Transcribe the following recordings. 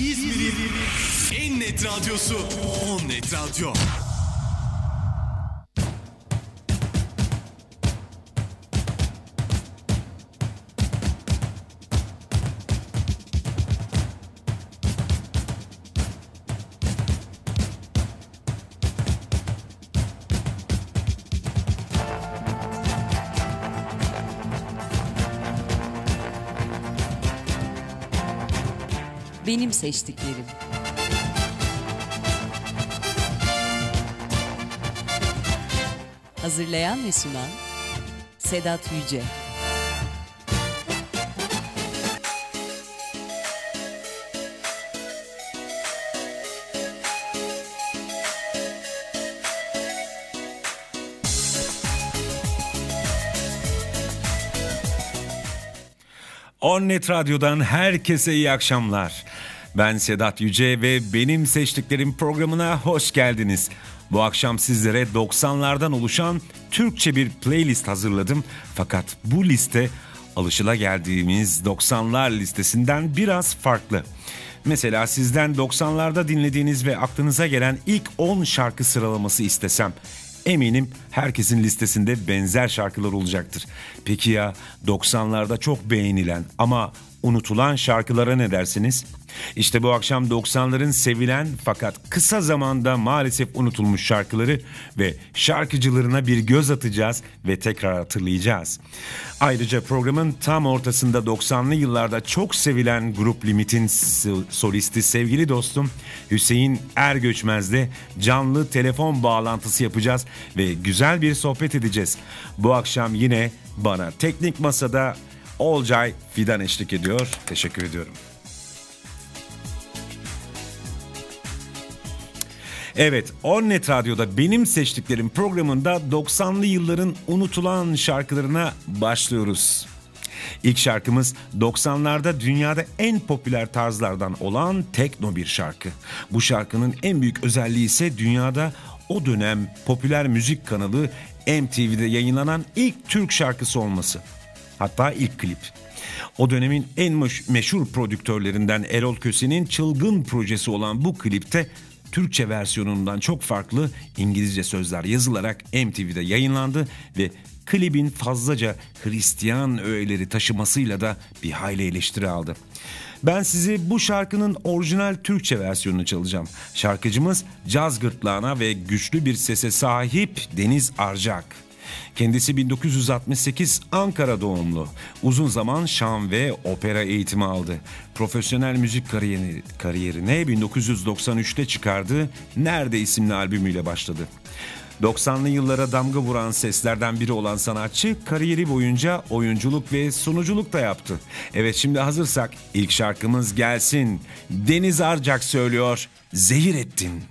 İzmir'in en net radyosu On Net Radyo. Benim seçtiklerim. Hazırlayan ve sunan Sedat Yüce. Onnet Radyo'dan herkese iyi akşamlar. Ben Sedat Yüce ve benim seçtiklerim programına hoş geldiniz. Bu akşam sizlere 90'lardan oluşan Türkçe bir playlist hazırladım. Fakat bu liste alışılageldiğimiz 90'lar listesinden biraz farklı. Mesela sizden 90'larda dinlediğiniz ve aklınıza gelen ilk 10 şarkı sıralaması istesem Eminim herkesin listesinde benzer şarkılar olacaktır. Peki ya 90'larda çok beğenilen ama unutulan şarkılara ne dersiniz? İşte bu akşam 90'ların sevilen fakat kısa zamanda maalesef unutulmuş şarkıları ve şarkıcılarına bir göz atacağız ve tekrar hatırlayacağız. Ayrıca programın tam ortasında 90'lı yıllarda çok sevilen Grup Limit'in solisti sevgili dostum Hüseyin Ergöçmez'de canlı telefon bağlantısı yapacağız ve güzel bir sohbet edeceğiz. Bu akşam yine bana teknik masada Olcay Fidan eşlik ediyor. Teşekkür ediyorum. Evet, Onnet Radyo'da benim seçtiklerim programında 90'lı yılların unutulan şarkılarına başlıyoruz. İlk şarkımız 90'larda dünyada en popüler tarzlardan olan tekno bir şarkı. Bu şarkının en büyük özelliği ise dünyada o dönem popüler müzik kanalı MTV'de yayınlanan ilk Türk şarkısı olması. Hatta ilk klip. O dönemin en meşhur prodüktörlerinden Erol Köse'nin çılgın projesi olan bu klipte Türkçe versiyonundan çok farklı İngilizce sözler yazılarak MTV'de yayınlandı ve klibin fazlaca Hristiyan öğeleri taşımasıyla da bir hayli eleştiri aldı. Ben sizi bu şarkının orijinal Türkçe versiyonunu çalacağım. Şarkıcımız caz gırtlağına ve güçlü bir sese sahip Deniz Arcak. Kendisi 1968 Ankara doğumlu. Uzun zaman şan ve opera eğitimi aldı. Profesyonel müzik kariyerini, kariyerine 1993'te çıkardığı Nerede isimli albümüyle başladı. 90'lı yıllara damga vuran seslerden biri olan sanatçı kariyeri boyunca oyunculuk ve sunuculuk da yaptı. Evet şimdi hazırsak ilk şarkımız gelsin. Deniz Arcak söylüyor. Zehir ettin.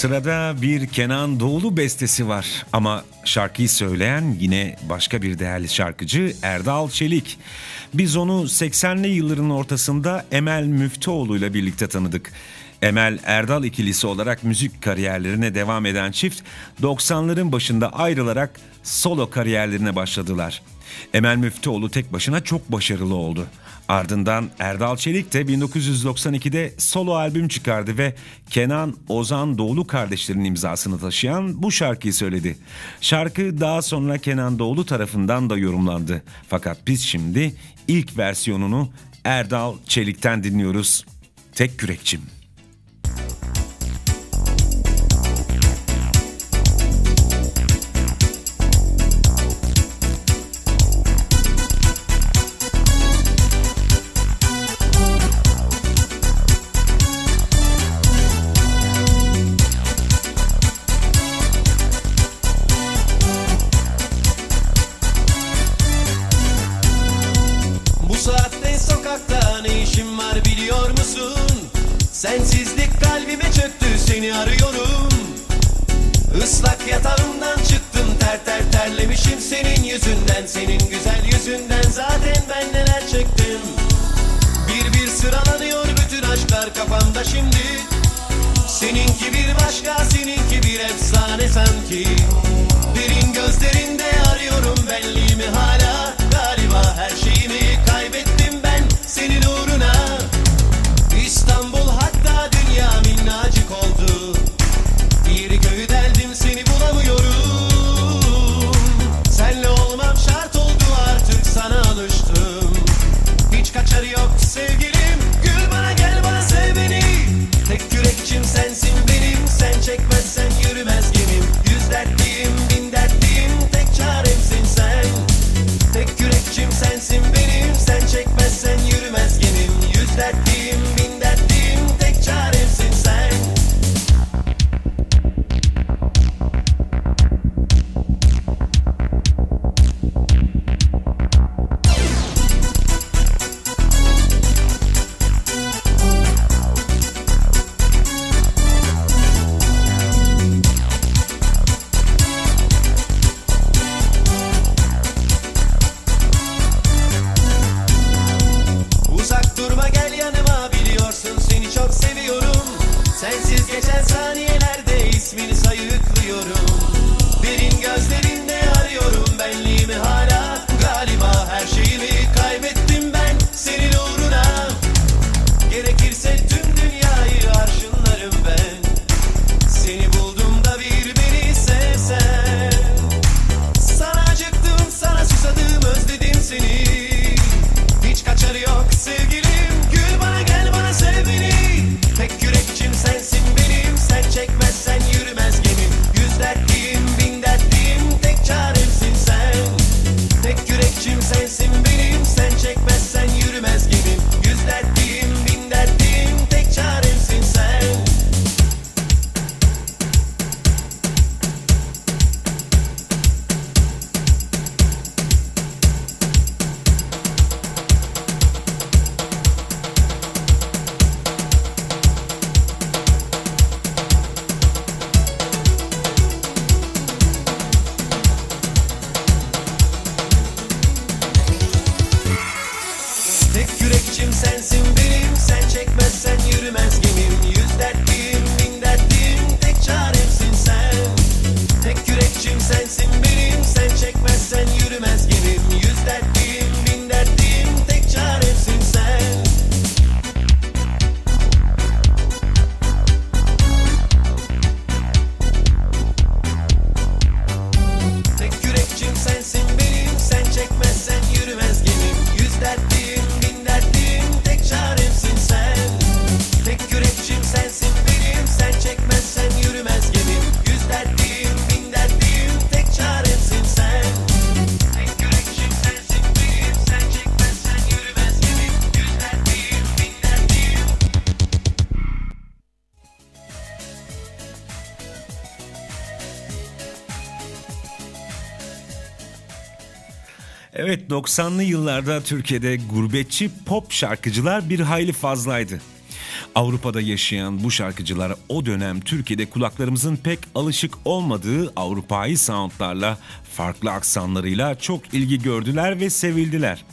Sırada bir Kenan Doğulu bestesi var ama şarkıyı söyleyen yine başka bir değerli şarkıcı Erdal Çelik. Biz onu 80'li yılların ortasında Emel Müftüoğlu ile birlikte tanıdık. Emel Erdal ikilisi olarak müzik kariyerlerine devam eden çift 90'ların başında ayrılarak solo kariyerlerine başladılar. Emel Müftüoğlu tek başına çok başarılı oldu. Ardından Erdal Çelik de 1992'de solo albüm çıkardı ve Kenan Ozan Doğulu kardeşlerin imzasını taşıyan bu şarkıyı söyledi. Şarkı daha sonra Kenan Doğulu tarafından da yorumlandı. Fakat biz şimdi ilk versiyonunu Erdal Çelik'ten dinliyoruz. Tek kürekçim. Yatağımdan çıktım ter ter terlemişim senin yüzünden. Senin güzel yüzünden zaten ben neler çektim. Bir bir sıralanıyor bütün aşklar kafamda şimdi. Seninki bir başka seninki bir efsane sanki. Derin gözlerinde arıyorum benliğimi hala 90'lı yıllarda Türkiye'de gurbetçi pop şarkıcılar bir hayli fazlaydı. Avrupa'da yaşayan bu şarkıcılar o dönem Türkiye'de kulaklarımızın pek alışık olmadığı Avrupa'yı soundlarla, farklı aksanlarıyla çok ilgi gördüler ve sevildiler.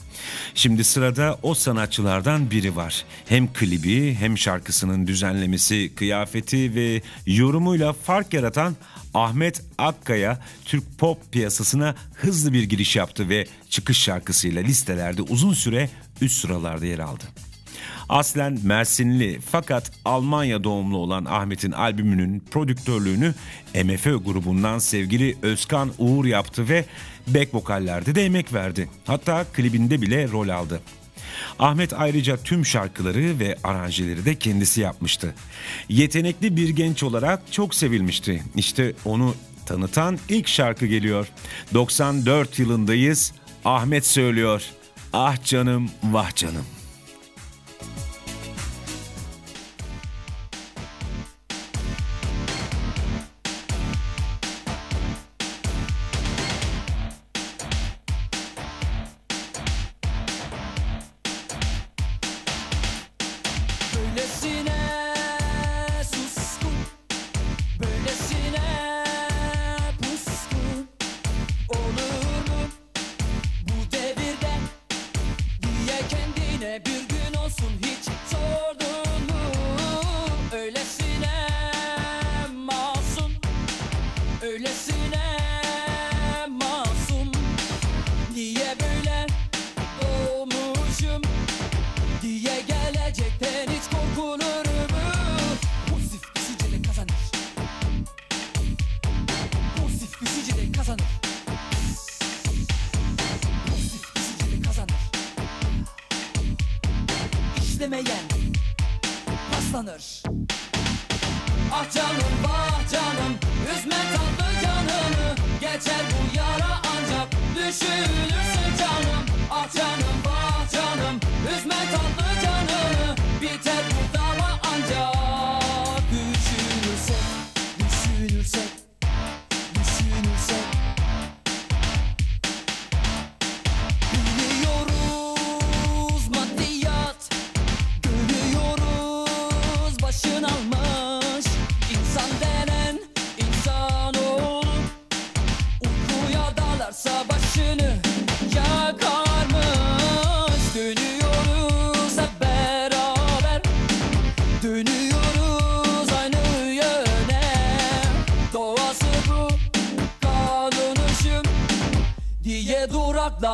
Şimdi sırada o sanatçılardan biri var. Hem klibi hem şarkısının düzenlemesi, kıyafeti ve yorumuyla fark yaratan Ahmet Akkaya Türk pop piyasasına hızlı bir giriş yaptı ve çıkış şarkısıyla listelerde uzun süre üst sıralarda yer aldı. Aslen Mersinli fakat Almanya doğumlu olan Ahmet'in albümünün prodüktörlüğünü MFÖ grubundan sevgili Özkan Uğur yaptı ve back vokallerde de emek verdi. Hatta klibinde bile rol aldı. Ahmet ayrıca tüm şarkıları ve aranjeleri de kendisi yapmıştı. Yetenekli bir genç olarak çok sevilmişti. İşte onu tanıtan ilk şarkı geliyor. 94 yılındayız. Ahmet söylüyor. Ah canım, vah canım.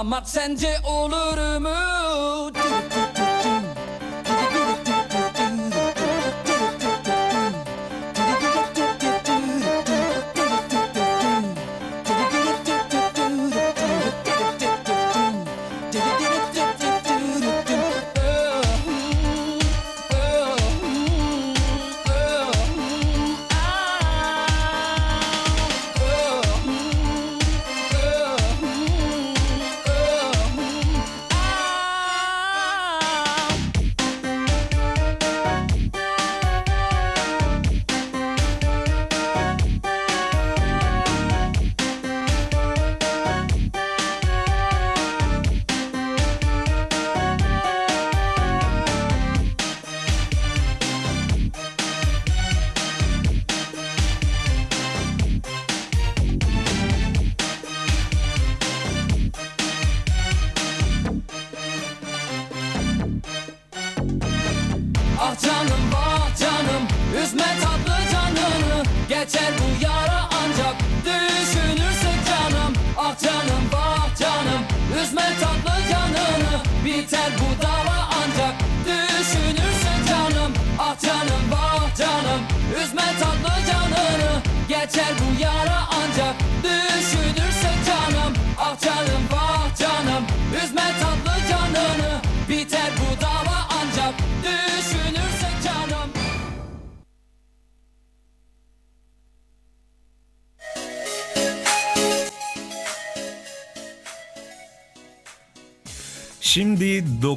Duraklamak sence olur mu?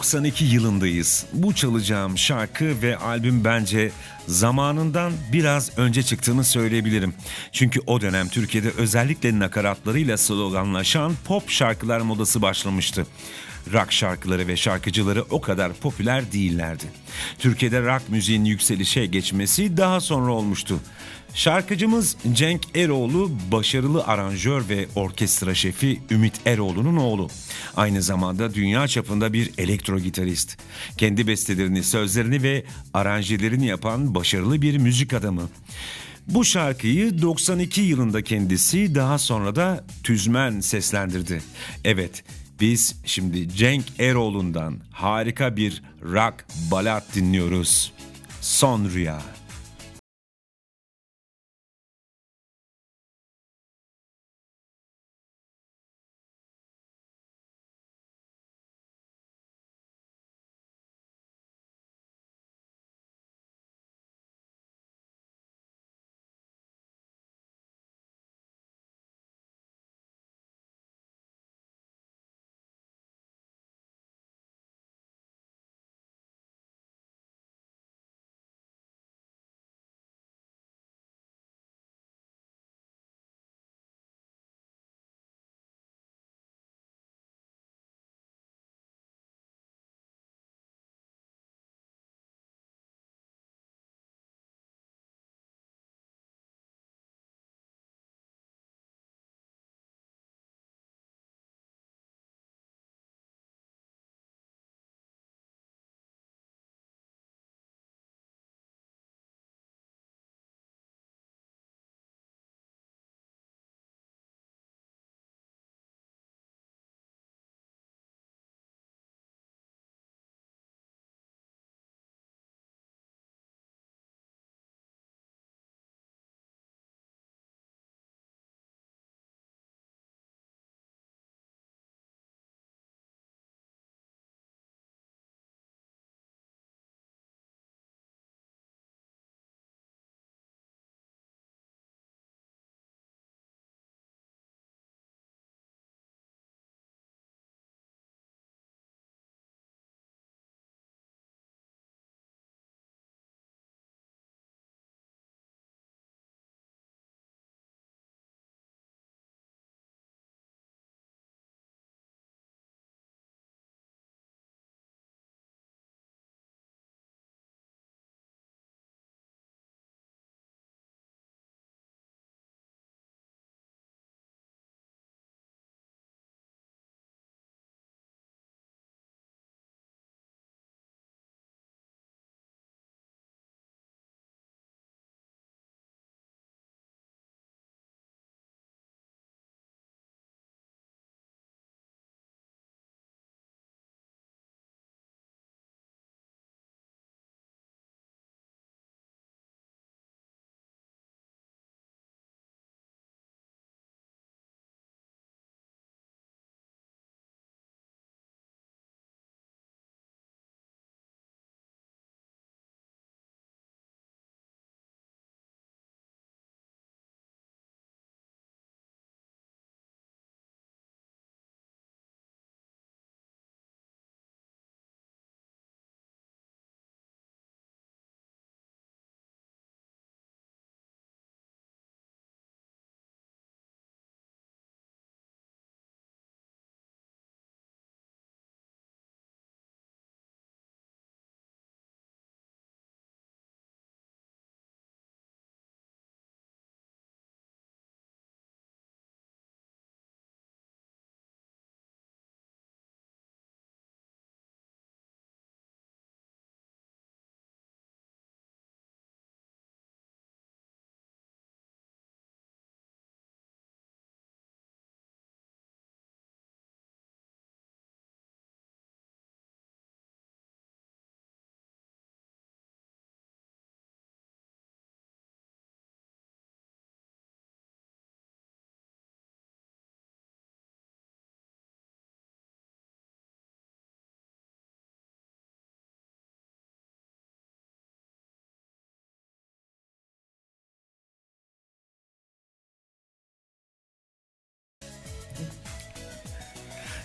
92 yılındayız. Bu çalacağım şarkı ve albüm bence zamanından biraz önce çıktığını söyleyebilirim. Çünkü o dönem Türkiye'de özellikle nakaratlarıyla sloganlaşan pop şarkılar modası başlamıştı. rock şarkıları ve şarkıcıları o kadar popüler değillerdi. Türkiye'de rock müziğin yükselişe geçmesi daha sonra olmuştu. Şarkıcımız Cenk Eroğlu başarılı aranjör ve orkestra şefi Ümit Eroğlu'nun oğlu. Aynı zamanda dünya çapında bir elektro gitarist. Kendi bestelerini, sözlerini ve aranjelerini yapan başarılı bir müzik adamı. Bu şarkıyı 92 yılında kendisi daha sonra da Tüzmen seslendirdi. Evet, biz şimdi Cenk Eroğlu'ndan harika bir rock balat dinliyoruz. Son Rüya.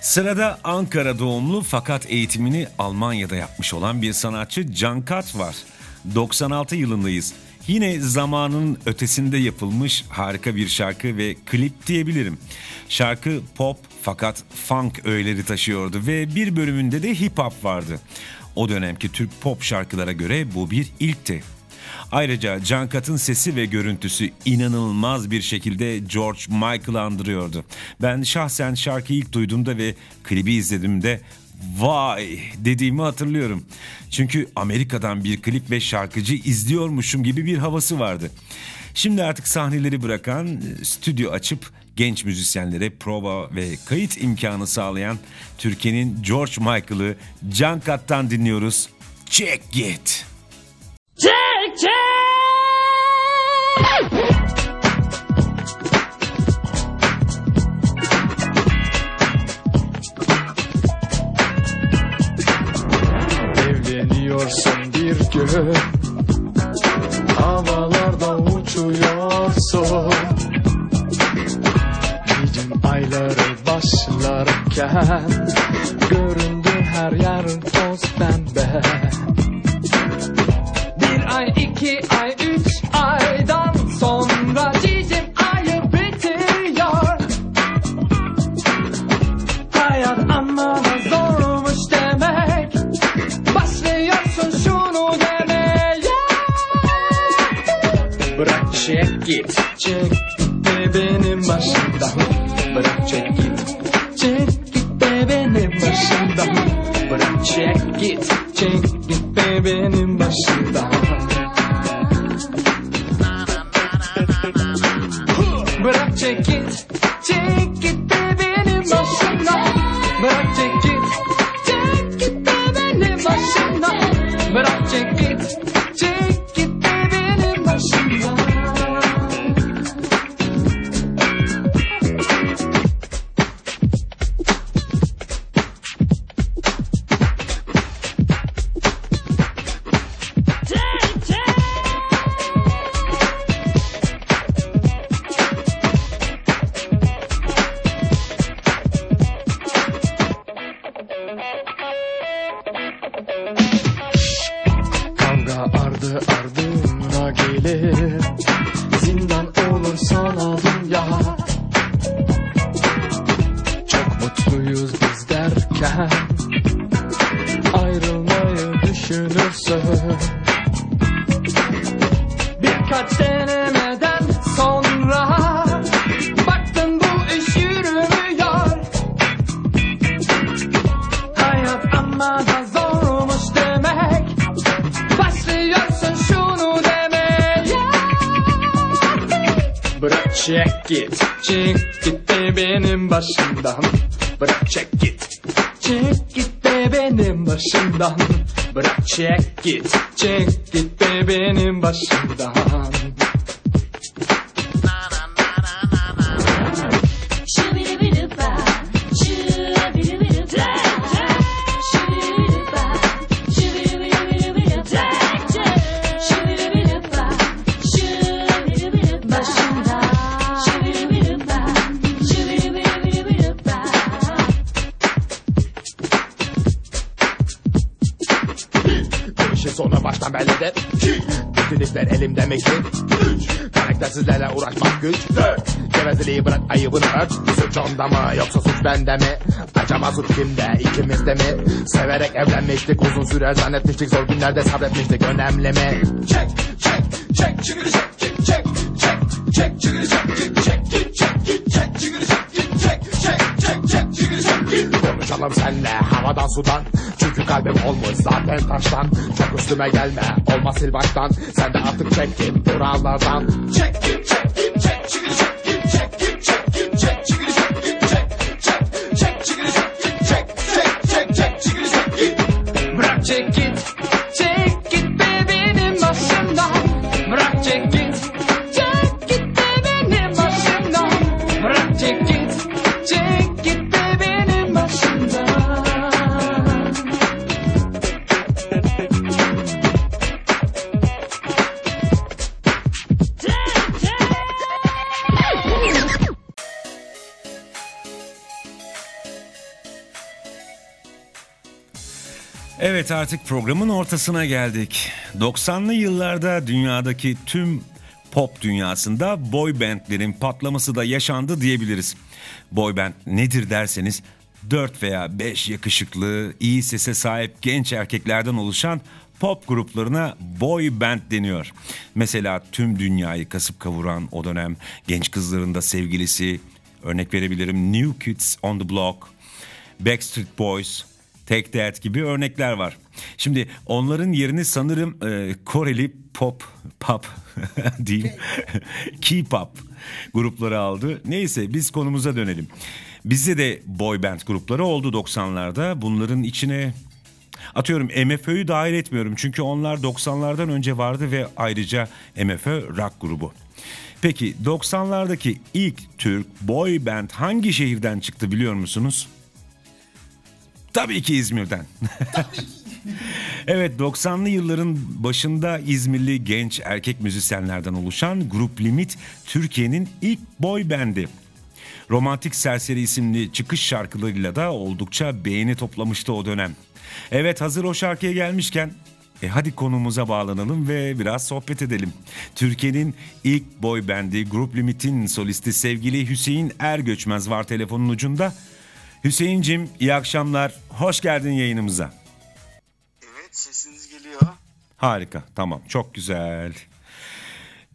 Sırada Ankara doğumlu fakat eğitimini Almanya'da yapmış olan bir sanatçı Can Kat var. 96 yılındayız. Yine zamanın ötesinde yapılmış harika bir şarkı ve klip diyebilirim. Şarkı pop fakat funk öğeleri taşıyordu ve bir bölümünde de hip hop vardı. O dönemki Türk pop şarkılara göre bu bir ilkti. Ayrıca Can Kat'ın sesi ve görüntüsü inanılmaz bir şekilde George Michael'ı andırıyordu. Ben şahsen şarkıyı ilk duyduğumda ve klibi izlediğimde vay dediğimi hatırlıyorum. Çünkü Amerika'dan bir klip ve şarkıcı izliyormuşum gibi bir havası vardı. Şimdi artık sahneleri bırakan, stüdyo açıp genç müzisyenlere prova ve kayıt imkanı sağlayan Türkiye'nin George Michael'ı Can Kat'tan dinliyoruz. Check Git. Çek çek. Evleniyorsun bir gün. Havalarda uçuyorsun. Gecin ayları başlarken Göründü her yer toz pembe ay, iki ay, üç aydan sonra Cicim ayı bitiyor. Hayat amma da zormuş demek. Başlıyorsun şunu demeye. Bırak çek git. Çek git be benim başımdan Bırak çek git. Çek git be benim başımdan Bırak çek git. Çek git be benim başımdan git. Çek git de benim başımdan. Bırak çek git. Çek git de benim başımdan. Bırak çek git. Çek git de benim başımdan Karaktersizlerle uğraşmak güç. Gevezeliği bırak ayıbını ört. Suç onda mı yoksa suç bende mi? Acaba suç kimde ikimizde mi? Severek evlenmiştik uzun süre zannetmiştik. Zor günlerde sabretmiştik önemli mi? Çek çek çek çıkırı çek çek çek çek çek çıkırı çek çek çek çek çek çek çıkırı çek çek çek çek çek çek çıkırı çek Konuşalım senle havadan sudan Çünkü kalbim olmuş zaten taştan Çok üstüme gelme olmaz sil baştan Sen de artık çek git buralardan Çek git çek git çek Evet artık programın ortasına geldik. 90'lı yıllarda dünyadaki tüm pop dünyasında boy bandlerin patlaması da yaşandı diyebiliriz. Boy band nedir derseniz 4 veya 5 yakışıklı, iyi sese sahip genç erkeklerden oluşan pop gruplarına boy band deniyor. Mesela tüm dünyayı kasıp kavuran o dönem genç kızların da sevgilisi, örnek verebilirim New Kids on the Block, Backstreet Boys, Take That gibi örnekler var. Şimdi onların yerini sanırım e, Koreli pop, pop diyeyim, K-pop grupları aldı. Neyse biz konumuza dönelim. Bizde de boy band grupları oldu 90'larda. Bunların içine atıyorum MFÖ'yü dahil etmiyorum. Çünkü onlar 90'lardan önce vardı ve ayrıca MFÖ rock grubu. Peki 90'lardaki ilk Türk boy band hangi şehirden çıktı biliyor musunuz? Tabii ki İzmir'den. evet 90'lı yılların başında İzmirli genç erkek müzisyenlerden oluşan Grup Limit Türkiye'nin ilk boy bendi. Romantik Serseri isimli çıkış şarkılarıyla da oldukça beğeni toplamıştı o dönem. Evet hazır o şarkıya gelmişken e hadi konumuza bağlanalım ve biraz sohbet edelim. Türkiye'nin ilk boy bendi Grup Limit'in solisti sevgili Hüseyin Ergöçmez var telefonun ucunda. Hüseyincim iyi akşamlar. Hoş geldin yayınımıza. Evet sesiniz geliyor. Harika tamam çok güzel.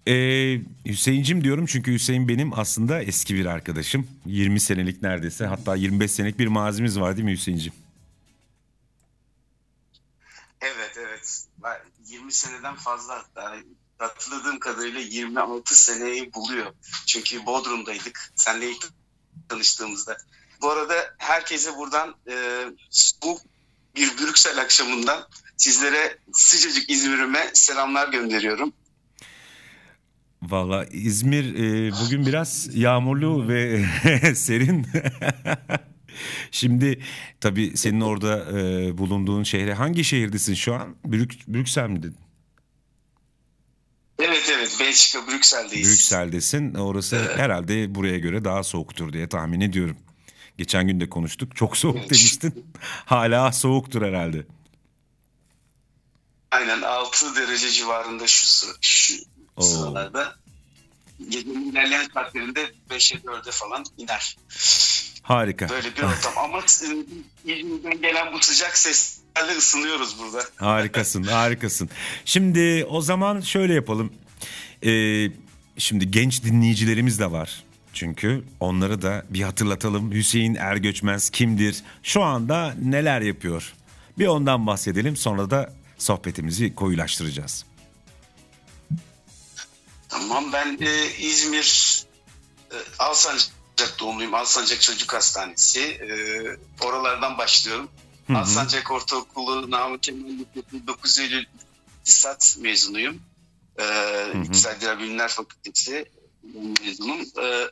Ee, Hüseyincim diyorum çünkü Hüseyin benim aslında eski bir arkadaşım. 20 senelik neredeyse hatta 25 senelik bir mazimiz var değil mi Hüseyincim? Evet evet. Ben 20 seneden fazla hatta hatırladığım kadarıyla 26 seneyi buluyor. Çünkü Bodrum'daydık. Seninle ilk tanıştığımızda. Bu arada herkese buradan e, bu bir Brüksel akşamından sizlere sıcacık İzmir'ime selamlar gönderiyorum. Valla İzmir e, bugün biraz yağmurlu ve serin. Şimdi tabii senin orada e, bulunduğun şehre hangi şehirdesin şu an? Brük, Brüksel mi dedin? Evet evet Belçika Brüksel'deyiz. Brüksel'desin. Orası herhalde buraya göre daha soğuktur diye tahmin ediyorum. Geçen gün de konuştuk. Çok soğuk demiştin. Hala soğuktur herhalde. Aynen 6 derece civarında şu, sıra, şu Oo. sıralarda. Gecenin ilerleyen saatlerinde 5'e 4'e falan iner. Harika. Böyle bir ortam. Ama İzmir'den gelen bu sıcak seslerle ısınıyoruz burada. Harikasın, harikasın. Şimdi o zaman şöyle yapalım. Ee, şimdi genç dinleyicilerimiz de var. Çünkü onları da bir hatırlatalım. Hüseyin Ergöçmez kimdir? Şu anda neler yapıyor? Bir ondan bahsedelim sonra da sohbetimizi koyulaştıracağız. Tamam ben e, İzmir e, Alsancak doğumluyum. Alsancak Çocuk Hastanesi. E, oralardan başlıyorum. Alsancak Ortaokulu Namık Kemal Lisesi 9 Eylül İktisat mezunuyum. E, İktisat Bilimler Fakültesi mezunum. E,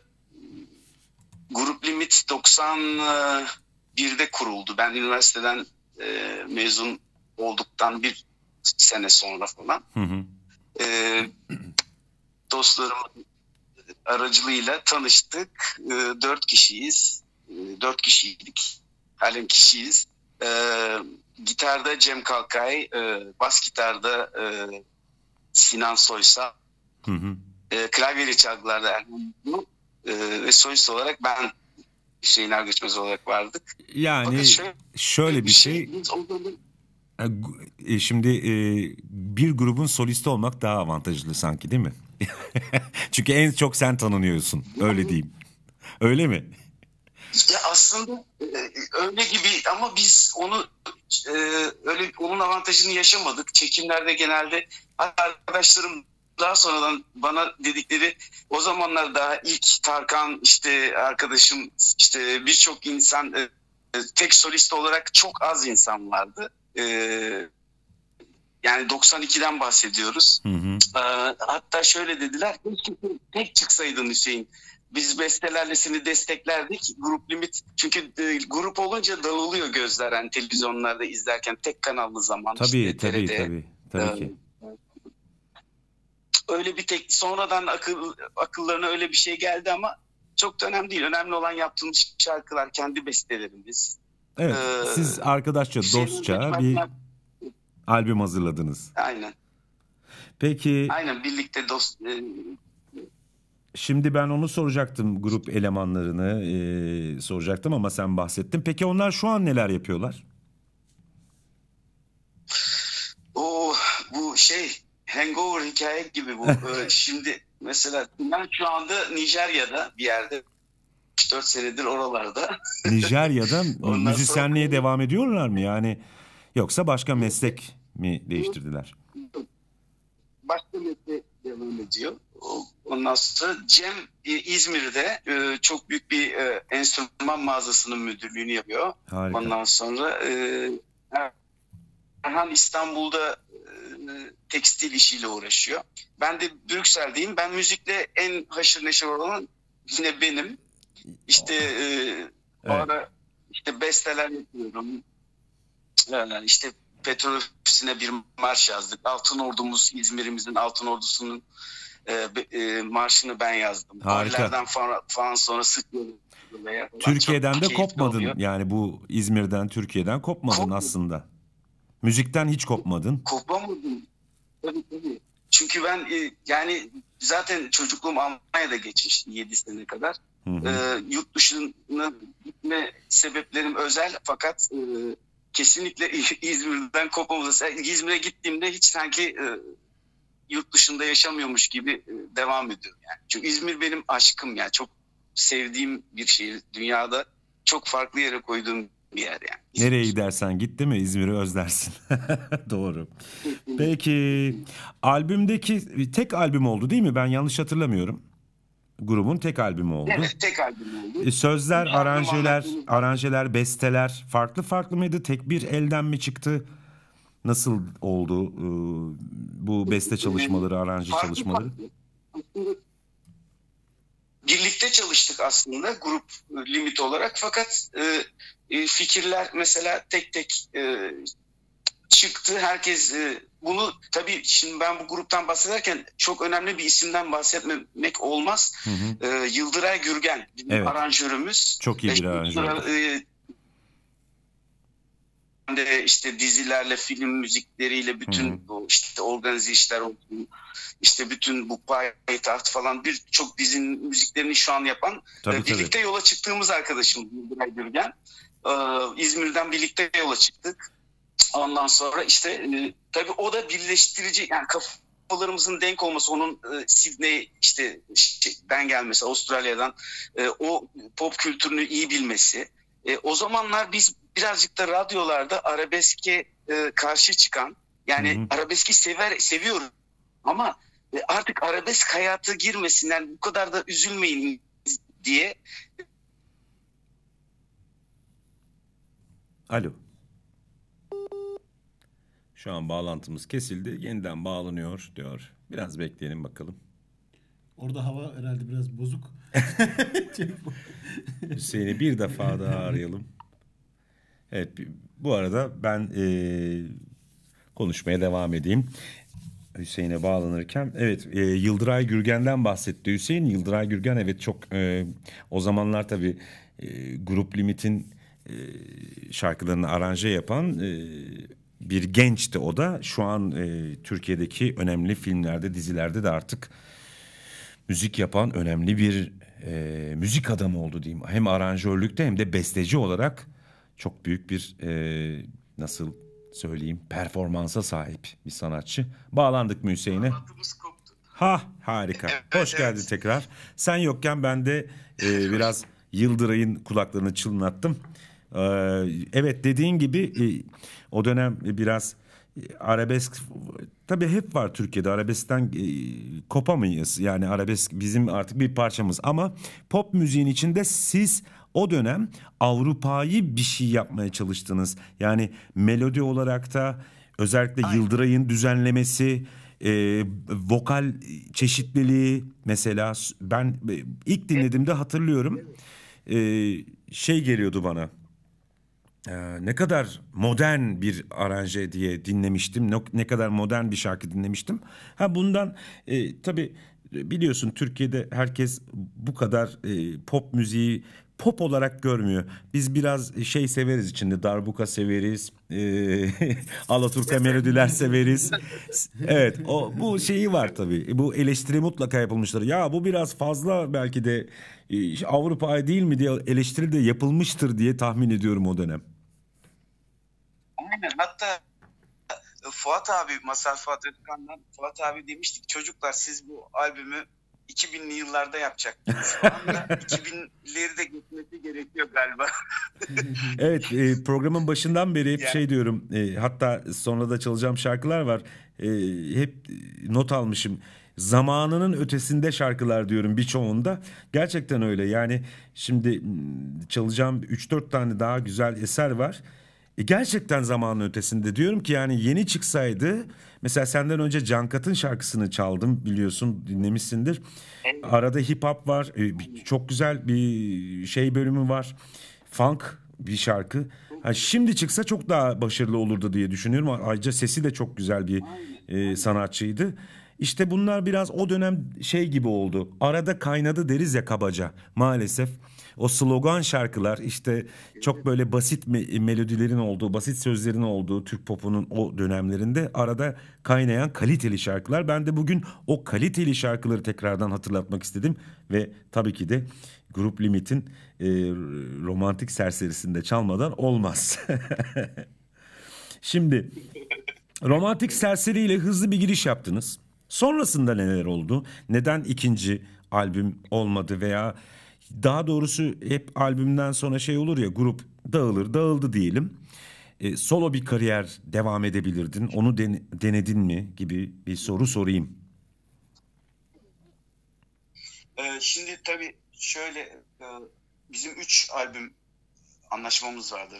Grup Limit 91'de kuruldu. Ben üniversiteden e, mezun olduktan bir sene sonra falan. Hı hı. E, dostlarımın aracılığıyla tanıştık. E, dört kişiyiz. E, dört kişiydik. Halen kişiyiz. E, gitarda Cem Kalkay, e, bas gitarda e, Sinan Soysal, Hı hı. e, klavyeli çalgılarda Erhan Mutlu, e, ve solist olarak ben Hüseyin Ergöçmez olarak vardık. Yani Fakat şöyle şöyle bir şey e, Şimdi e, bir grubun solisti olmak daha avantajlı sanki değil mi? Çünkü en çok sen tanınıyorsun. Öyle diyeyim. Öyle mi? Ya aslında e, öyle gibi ama biz onu e, öyle onun avantajını yaşamadık. Çekimlerde genelde arkadaşlarım daha sonradan bana dedikleri o zamanlar daha ilk Tarkan işte arkadaşım işte birçok insan e, e, tek solist olarak çok az insan vardı. E, yani 92'den bahsediyoruz. Hı hı. Ee, hatta şöyle dediler. "Keşke Tek çıksaydın Hüseyin. Biz bestelerle seni desteklerdik. Grup limit. Çünkü e, grup olunca dağılıyor gözler. Yani televizyonlarda izlerken tek kanallı zaman. Tabii işte tabii TRT. tabii. Tabii ki. Öyle bir tek sonradan akıl akıllarına öyle bir şey geldi ama çok da önemli değil. Önemli olan yaptığımız şarkılar kendi bestelerimiz. Evet Ee, siz arkadaşça Hüseyin dostça bir Albüm hazırladınız. Aynen. Peki Aynen birlikte dost e, şimdi ben onu soracaktım grup elemanlarını e, soracaktım ama sen bahsettin. Peki onlar şu an neler yapıyorlar? O bu şey hangover hikaye gibi bu. Ee, Şimdi mesela ben şu anda Nijerya'da bir yerde 4 senedir oralarda. Nijerya'da Ondan müzisyenliğe sonra- devam ediyorlar mı? Yani yoksa başka meslek mi değiştirdiler? Başka mesleğe devam ediyor. Ondan sonra Cem e, İzmir'de e, çok büyük bir e, enstrüman mağazasının müdürlüğünü yapıyor. Harika. Ondan sonra Erhan İstanbul'da tekstil işiyle uğraşıyor. Ben de Brüksel'deyim. Ben müzikle en haşır neşir olan yine benim. İşte e, Evet. ara işte besteler yapıyorum. Ee, işte petrol ofisine bir marş yazdık. Altın ordumuz İzmir'imizin altın ordusunun e, e, marşını ben yazdım. Harika. Gollerden falan, falan sonra falan. Türkiye'den de kopmadın. oluyor. Yani bu İzmir'den, Türkiye'den kopmadın Kopmadım. aslında. Müzikten hiç kopmadın. Kopamadım. Tabii tabii. Çünkü ben e, yani zaten çocukluğum Almanya'da geçmişti 7 sene kadar. Hı hı. Ee, yurt dışına gitme sebeplerim özel fakat e, kesinlikle İzmir'den kopamadım. İzmir'e gittiğimde hiç sanki e, yurt dışında yaşamıyormuş gibi e, devam ediyorum. Yani. Çünkü İzmir benim aşkım yani çok sevdiğim bir şehir. Dünyada çok farklı yere koyduğum bir yer yani. İzmir. Nereye gidersen git değil mi? İzmir'i özlersin. Doğru. Peki albümdeki tek albüm oldu değil mi? Ben yanlış hatırlamıyorum. Grubun tek albümü oldu. Evet tek albüm oldu. E, Sözler, albüm aranjeler, aranjeler, besteler farklı farklı mıydı? Tek bir elden mi çıktı? Nasıl oldu e, bu beste çalışmaları, aranje Farklı çalışmaları? farklı. Aslında birlikte çalıştık aslında grup e, limit olarak fakat e, e, fikirler mesela tek tek e, çıktı. Herkes e, bunu tabii şimdi ben bu gruptan bahsederken çok önemli bir isimden bahsetmemek olmaz. Hı hı. E, Yıldıray Gürgen Evet. aranjörümüz. Çok iyi bir aranjör. e, de işte dizilerle, film müzikleriyle bütün hı. bu işte organize işler olsun, işte bütün bu payitaht falan birçok dizinin müziklerini şu an yapan Tabii e, tabii. birlikte yola çıktığımız arkadaşım Yıldıray Gürgen. Ee, İzmir'den birlikte yola çıktık. Ondan sonra işte e, tabii o da birleştirici yani kafalarımızın denk olması onun e, Sydney işte şeyden gelmesi Avustralya'dan e, o pop kültürünü iyi bilmesi. E, o zamanlar biz birazcık da radyolarda arabeske e, karşı çıkan yani Hı hı. arabeski sever seviyorum ama e, artık arabesk hayata girmesin yani bu kadar da üzülmeyin diye Alo. Şu an bağlantımız kesildi. Yeniden bağlanıyor diyor. Biraz bekleyelim bakalım. Orada hava herhalde biraz bozuk. Hüseyin'i bir defa daha arayalım. Evet bu arada ben e, konuşmaya devam edeyim. Hüseyin'e bağlanırken evet e, Yıldıray Gürgen'den bahsetti Hüseyin. Yıldıray Gürgen evet çok e, o zamanlar tabii e, Grup Limit'in e, şarkılarını aranje yapan e, bir gençti o da. Şu an e, Türkiye'deki önemli filmlerde dizilerde de artık müzik yapan önemli bir e, müzik adamı oldu diyeyim. Hem aranjörlükte hem de besteci olarak çok büyük bir e, nasıl söyleyeyim performansa sahip bir sanatçı. Bağlandık mı Hüseyin'e? Ha harika. Evet, Hoş evet. geldin tekrar. Sen yokken ben de e, biraz Yıldıray'ın kulaklarını çınlattım. Ee, evet dediğin gibi e, o dönem biraz arabesk tabii hep var Türkiye'de arabeskten e, kopamayız. Yani arabesk bizim artık bir parçamız ama pop müziğin içinde siz o dönem Avrupa'yı bir şey yapmaya çalıştınız. Yani melodi olarak da özellikle Yıldıray'ın düzenlemesi, e, vokal çeşitliliği mesela ben e, ilk dinlediğimde hatırlıyorum e, şey geliyordu bana. E, ne kadar modern bir aranje diye dinlemiştim. Ne, ne kadar modern bir şarkı dinlemiştim. Ha bundan e, tabii biliyorsun Türkiye'de herkes bu kadar e, pop müziği pop olarak görmüyor. Biz biraz şey severiz içinde darbuka severiz. E, Alaturka melodiler severiz. Evet o bu şeyi var tabii. Bu eleştiri mutlaka yapılmıştır. Ya bu biraz fazla belki de e, Avrupa değil mi diye eleştiri de yapılmıştır diye tahmin ediyorum o dönem. Aynen. Hatta e, Fuat abi Masar Fuat Özkan'dan Fuat abi demiştik çocuklar siz bu albümü 2000'li yıllarda yapacaktınız. Falan da 2000'leri de geçmesi gerekiyor galiba. Evet e, programın başından beri hep Yani- şey diyorum e, hatta sonra da çalacağım şarkılar var. E, hep not almışım. Zamanının ötesinde şarkılar diyorum birçoğunda. Gerçekten öyle. Yani şimdi çalacağım 3-4 tane daha güzel eser var E, gerçekten zamanın ötesinde diyorum ki yani yeni çıksaydı mesela senden önce Cankat'ın şarkısını çaldım biliyorsun dinlemişsindir arada hip hop var e, çok güzel bir şey bölümü var funk bir şarkı. Ha, şimdi çıksa çok daha başarılı olurdu diye düşünüyorum. Ayrıca sesi de çok güzel bir e, sanatçıydı. İşte bunlar biraz o dönem şey gibi oldu. Arada kaynadı deriz ya kabaca maalesef. O slogan şarkılar işte çok böyle basit me- melodilerin olduğu, basit sözlerin olduğu Türk popunun o dönemlerinde arada kaynayan kaliteli şarkılar. Ben de bugün o kaliteli şarkıları tekrardan hatırlatmak istedim ve tabii ki de Grup Limit'in e, romantik serserisinde çalmadan olmaz. Şimdi romantik serseriyle hızlı bir giriş yaptınız. Sonrasında neler oldu? Neden ikinci albüm olmadı veya daha doğrusu hep albümden sonra şey olur ya grup dağılır dağıldı diyelim. E, solo bir kariyer devam edebilirdin. Onu den- denedin mi gibi bir soru sorayım. Ee, şimdi tabii şöyle e, bizim 3 albüm anlaşmamız vardı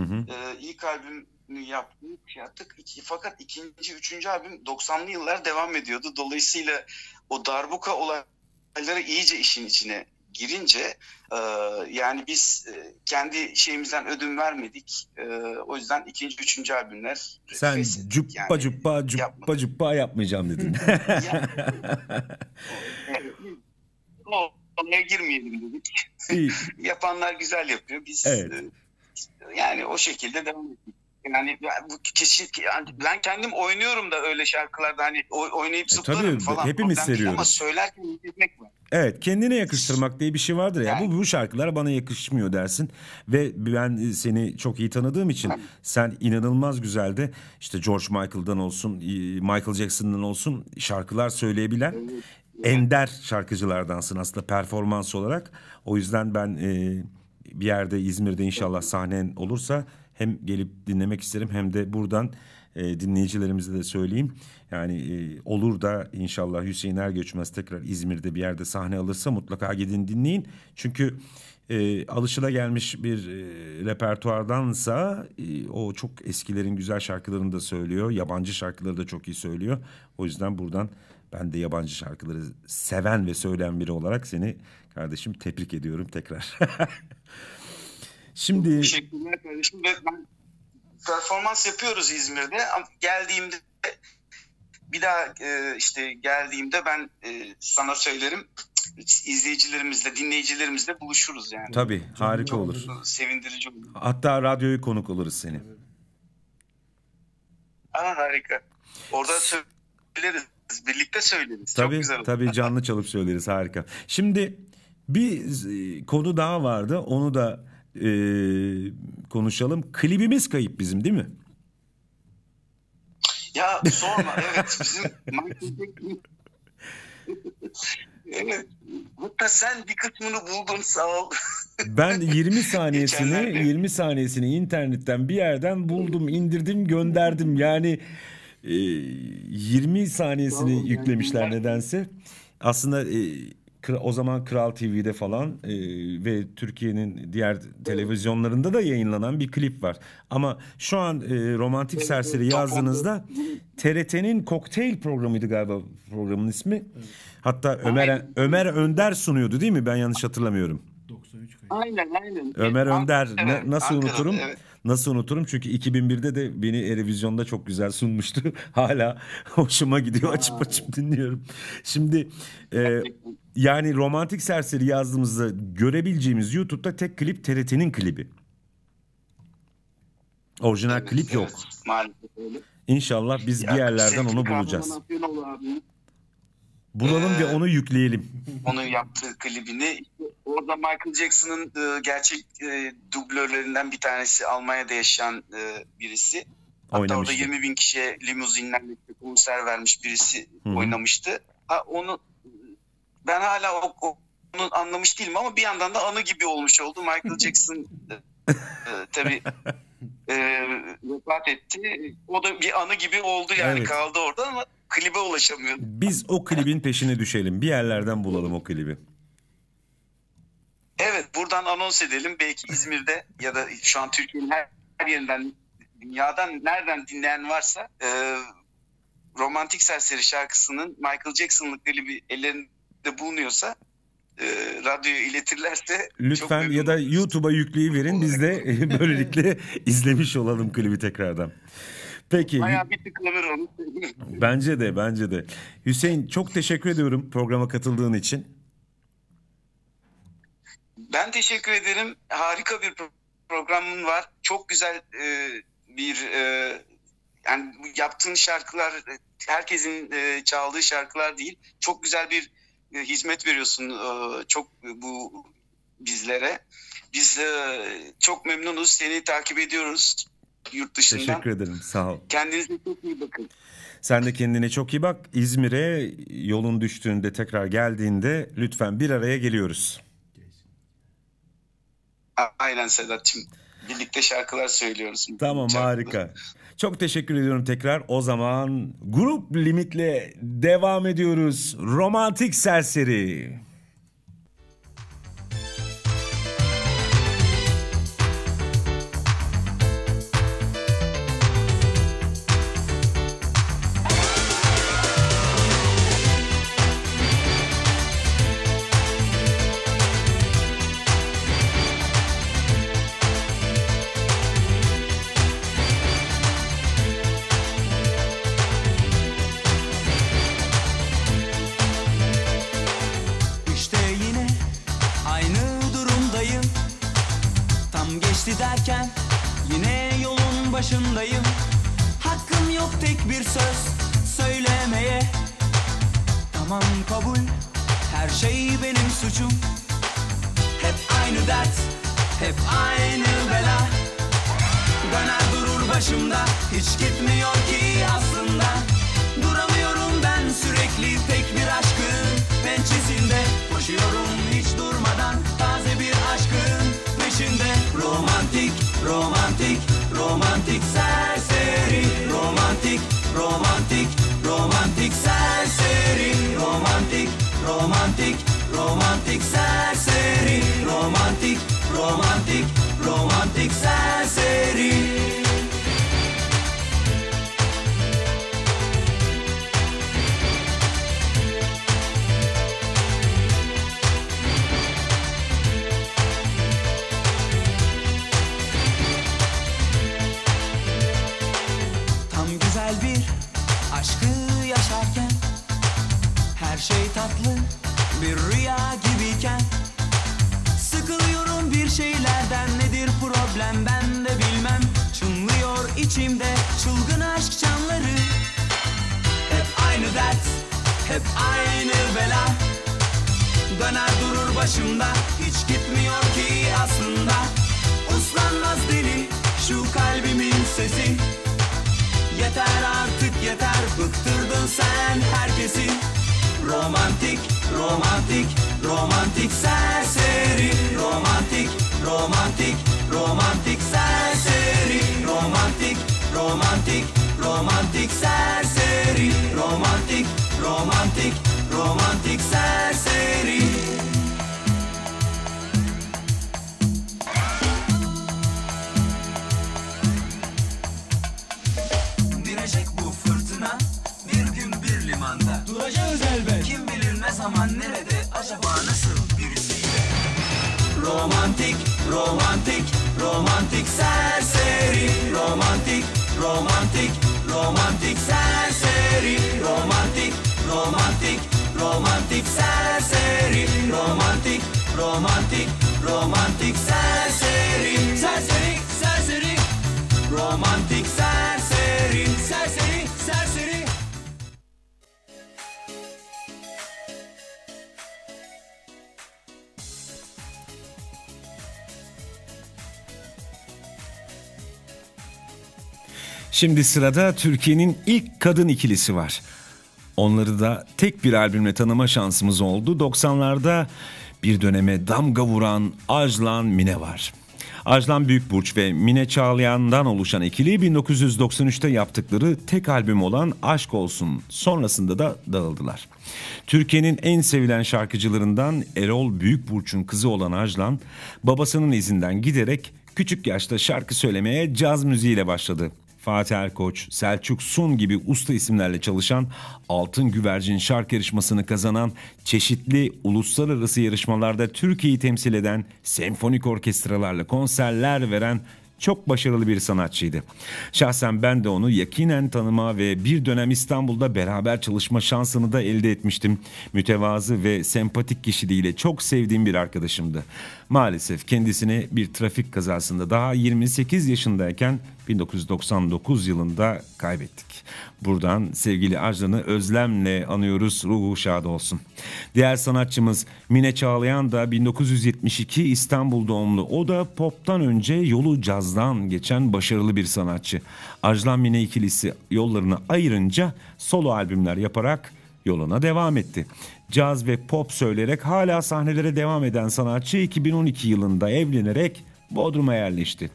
hı. Ee, ilk albümü yaptık, yaptık. İki, fakat ikinci, üçüncü albüm 90'lı yıllar devam ediyordu. Dolayısıyla o darbuka olayları iyice işin içine girince e, yani biz e, kendi şeyimizden ödün vermedik. E, o yüzden ikinci, üçüncü albümler Sen feshettik. cuppa Yani cuppa cuppa yapmadık. cuppa yapmayacağım dedin. O olaya girmeyelim dedik. Yapanlar güzel yapıyor. Biz Evet. e, yani o şekilde devam ettik. Yani kesin yani ben kendim oynuyorum da öyle şarkılarda hani oy- oynayıp zıplarım E, tabii, falan. hepimiz seviyoruz. Ama söylerken hissetmek var. Evet kendine yakıştırmak diye bir şey vardır ya. Yani- Bu bu şarkılar bana yakışmıyor dersin. Ve ben seni çok iyi tanıdığım için sen inanılmaz güzeldi. İşte George Michael'dan olsun, Michael Jackson'dan olsun şarkılar söyleyebilen ender şarkıcılardansın aslında performans olarak. O yüzden ben e, bir yerde İzmir'de inşallah sahnen olursa hem gelip dinlemek isterim hem de buradan e, dinleyicilerimize de söyleyeyim. Yani e, olur da inşallah Hüseyin Ergöçmez tekrar İzmir'de bir yerde sahne alırsa mutlaka gidin dinleyin. Çünkü e, alışılagelmiş bir e, repertuardansa e, o çok eskilerin güzel şarkılarını da söylüyor. Yabancı şarkıları da çok iyi söylüyor. O yüzden buradan ben de yabancı şarkıları seven ve söyleyen biri olarak seni kardeşim tebrik ediyorum tekrar. Şimdi Teşekkürler kardeşim. Ve ben performans yapıyoruz İzmir'de. Ama Geldiğimde bir daha e, işte geldiğimde ben e, sana söylerim. izleyicilerimizle, dinleyicilerimizle buluşuruz yani. tabii harika olur. Sevindirici olur. Hatta radyoyu konuk oluruz seni. Aa, harika. Orada söyleriz. Birlikte söyleriz. Çok Tabii güzel olur. tabii canlı çalıp söyleriz harika. Şimdi bir konu daha vardı onu da e, konuşalım. Klibimiz kayıp bizim değil mi? Ya sorma evet bizim evet. Hatta sen bir kısmını buldun sağ ol. Ben 20 saniyesini Geçenlerde. 20 saniyesini internetten bir yerden buldum, indirdim, gönderdim. Yani e, 20 saniyesini Tamam, yüklemişler nedense. Aslında e, o zaman Kral TV'de falan e, ve Türkiye'nin diğer televizyonlarında da yayınlanan bir klip var. Ama şu an e, Romantik Serseri yazdığınızda TRT'nin kokteyl programıydı galiba programın ismi. Hatta Ömer Ömer Önder sunuyordu değil mi? Ben yanlış hatırlamıyorum. 93 kayıt. aynen aynen. Ömer Evet, Önder Ankara, ne- nasıl Ankara'da, unuturum? evet. Nasıl unuturum? Çünkü 2001'de de beni Erevizyon'da çok güzel sunmuştu. Hala hoşuma gidiyor. Açıp açıp dinliyorum. Şimdi e, Yani romantik serseri yazdığımızda görebileceğimiz YouTube'da tek klip TRT'nin klibi. Orijinal klip yok. Evet, maalesef öyle. İnşallah biz bir yerlerden onu Sevgili bulacağız. Bulalım ve Ee, onu yükleyelim. onun yaptığı klibini. Orada Michael Jackson'ın e, gerçek e, dublörlerinden bir tanesi Almanya'da yaşayan e, birisi. Hatta orada Oynamıştı. 20 bin kişiye limuzinlerle konser vermiş birisi Hı hı. oynamıştı. Ha, onu ben hala o, o- onu anlamış değilim ama bir yandan da anı gibi olmuş oldu. Michael Jackson e, tabii e, vefat etti. O da bir anı gibi oldu yani Evet. kaldı orada ama klibe ulaşamıyordu. Biz o klibin peşine düşelim. Bir yerlerden bulalım o klibi. Evet buradan anons edelim. Belki İzmir'de ya da şu an Türkiye'nin her, her yerinden dünyadan nereden dinleyen varsa e, Romantik Serseri şarkısının Michael Jackson'lık klibi ellerinde bulunuyorsa e, radyoya iletirlerse Lütfen ya da. YouTube'a yükleyiverin. Biz de böylelikle izlemiş olalım klibi tekrardan. Peki. Bayağı bir tıklanır onu. Bence de bence de. Hüseyin çok teşekkür ediyorum programa katıldığın için. Ben teşekkür ederim. Harika bir pro- programın var. Çok güzel e, bir e, yani yaptığın şarkılar herkesin e, çaldığı şarkılar değil. Çok güzel bir hizmet veriyorsun e, çok bu bizlere. Biz e, çok memnunuz. Seni takip ediyoruz yurt dışından. Teşekkür ederim. Sağ ol. Kendinize çok iyi bakın. Sen de kendine çok iyi bak. İzmir'e yolun düştüğünde tekrar geldiğinde lütfen bir araya geliyoruz. Aynen Sedat'cığım. Birlikte şarkılar söylüyoruz. Tamam harika. Çok teşekkür ediyorum tekrar. O zaman grup limitle devam ediyoruz. Romantik serseri. İçimde çılgın aşk çanları Hep aynı dert, hep aynı bela. Döner durur başımda hiç gitmiyor ki aslında. Uslanmaz deli şu kalbimin sesi. Yeter artık yeter bıktırdın sen herkesi. Romantik, romantik, romantik serseri. Romantik, romantik, romantik serseri Romantik, romantik, romantik serseri Romantik, romantik, romantik serseri. Direcek bu fırtına bir gün bir limanda. Duracağız elbet. Kim bilir ne zaman nerede acaba nasıl birisiyle? Romantik, romantik, romantik serseri. Romantik, romantik, romantik serseri. Romantik, romantik, romantik serseri. Romantik, romantik serseri. Serseri, serseri. Romantik Serseri, serseri Şimdi sırada Türkiye'nin ilk kadın ikilisi var. Onları da tek bir albümle tanıma şansımız oldu. 90'larda bir döneme damga vuran Ajlan Mine var. Ajlan Büyükburç ve Mine Çağlayan'dan oluşan ikili 1993'te yaptıkları tek albüm olan Aşk Olsun sonrasında da dağıldılar. Türkiye'nin en sevilen şarkıcılarından Erol Büyükburç'un kızı olan Ajlan babasının izinden giderek küçük yaşta şarkı söylemeye caz müziğiyle başladı. Fatih Erkoç, Selçuk Sun gibi usta isimlerle çalışan Altın Güvercin şarkı yarışmasını kazanan çeşitli uluslararası yarışmalarda Türkiye'yi temsil eden senfonik orkestralarla konserler veren çok başarılı bir sanatçıydı. Şahsen ben de onu yakinen tanıma ve bir dönem İstanbul'da beraber çalışma şansını da elde etmiştim. Mütevazı ve sempatik kişiliğiyle çok sevdiğim bir arkadaşımdı. Maalesef kendisini bir trafik kazasında daha 28 yaşındayken 1999 yılında kaybettik. Buradan sevgili Ajlan'ı özlemle anıyoruz. Ruhu şad olsun. Diğer sanatçımız Mine Çağlayan da 1972 İstanbul doğumlu. O da poptan önce yolu cazdan geçen başarılı bir sanatçı. Ajlan Mine ikilisi yollarını ayırınca solo albümler yaparak yoluna devam etti. Caz ve pop söyleyerek hala sahnelere devam eden sanatçı 2012 yılında evlenerek Bodrum'a yerleşti.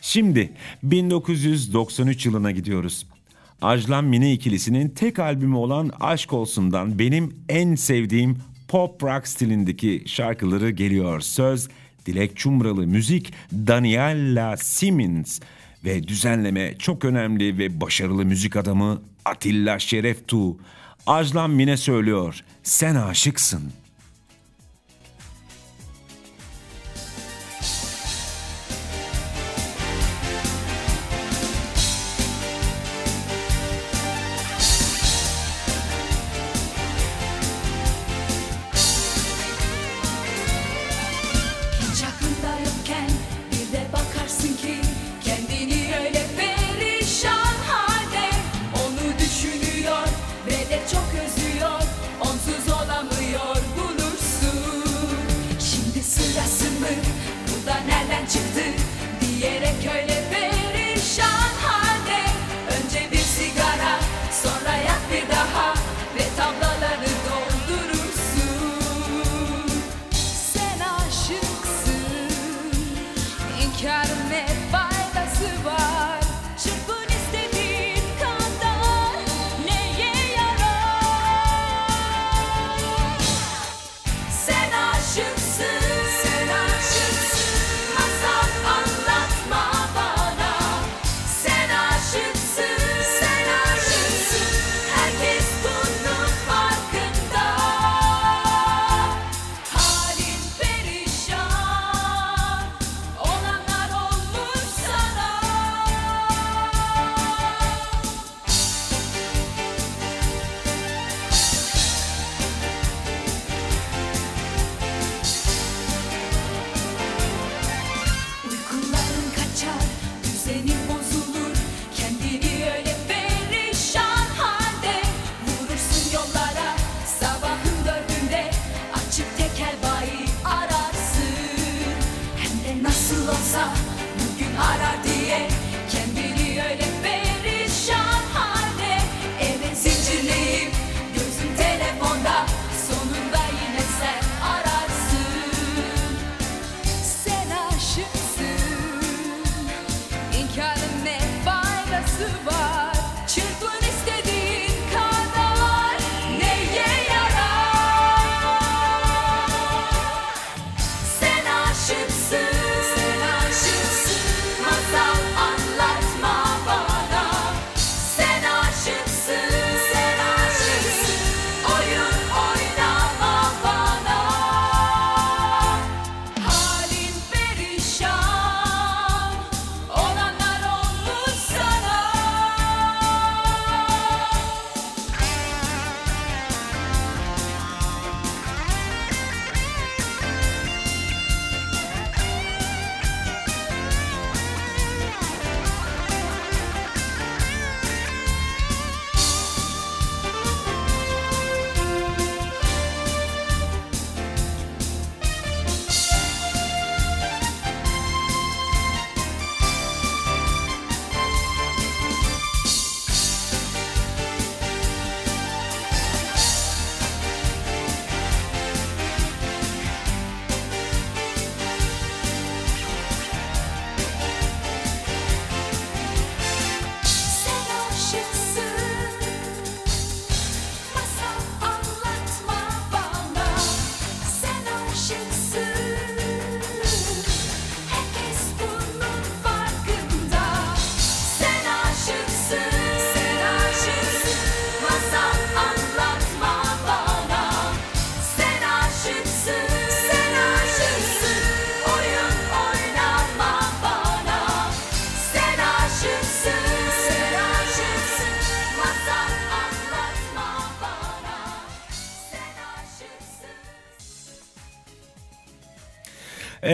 Şimdi 1993 yılına gidiyoruz. Ajlan Mine ikilisinin tek albümü olan Aşk Olsun'dan benim en sevdiğim pop rock stilindeki şarkıları geliyor. Söz Dilek Çumralı, müzik Daniela Simmons ve düzenleme çok önemli ve başarılı müzik adamı Atilla Şereftu. Ajlan Mine söylüyor, sen aşıksın.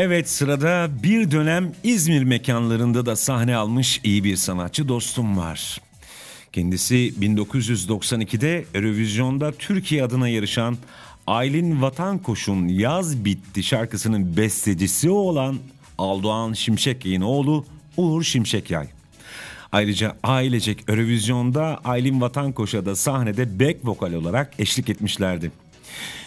Evet sırada bir dönem İzmir mekanlarında da sahne almış iyi bir sanatçı dostum var. Kendisi 1992'de Eurovision'da Türkiye adına yarışan Aylin Vatankoş'un Yaz Bitti şarkısının bestecisi olan Aldoğan Şimşekyay'ın oğlu Uğur Şimşekyay. Ayrıca ailecek Eurovision'da Aylin Vatankoş'a da sahnede back vokal olarak eşlik etmişlerdi.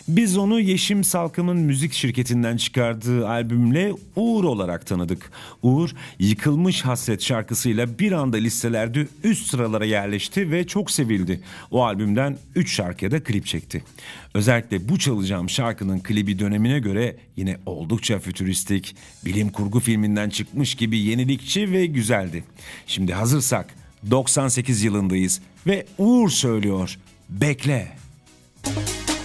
Biz onu Yeşim Salkım'ın müzik şirketinden çıkardığı albümle Uğur olarak tanıdık. Uğur, Yıkılmış Hasret şarkısıyla bir anda listelerde üst sıralara yerleşti ve çok sevildi. O albümden 3 şarkıya da klip çekti. Özellikle bu çalacağım şarkının klibi dönemine göre yine oldukça fütüristik, bilim kurgu filminden çıkmış gibi yenilikçi ve güzeldi. Şimdi hazırsak 98 yılındayız ve Uğur söylüyor. Bekle. Sen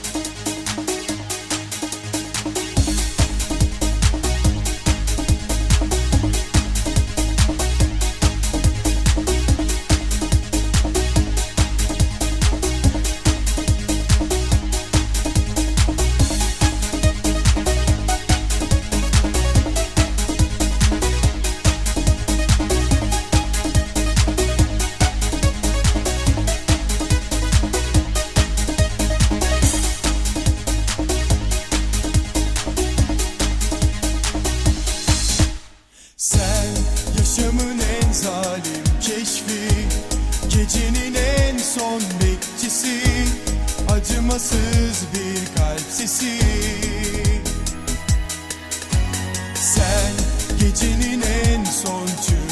Sen gecenin en son çığlığı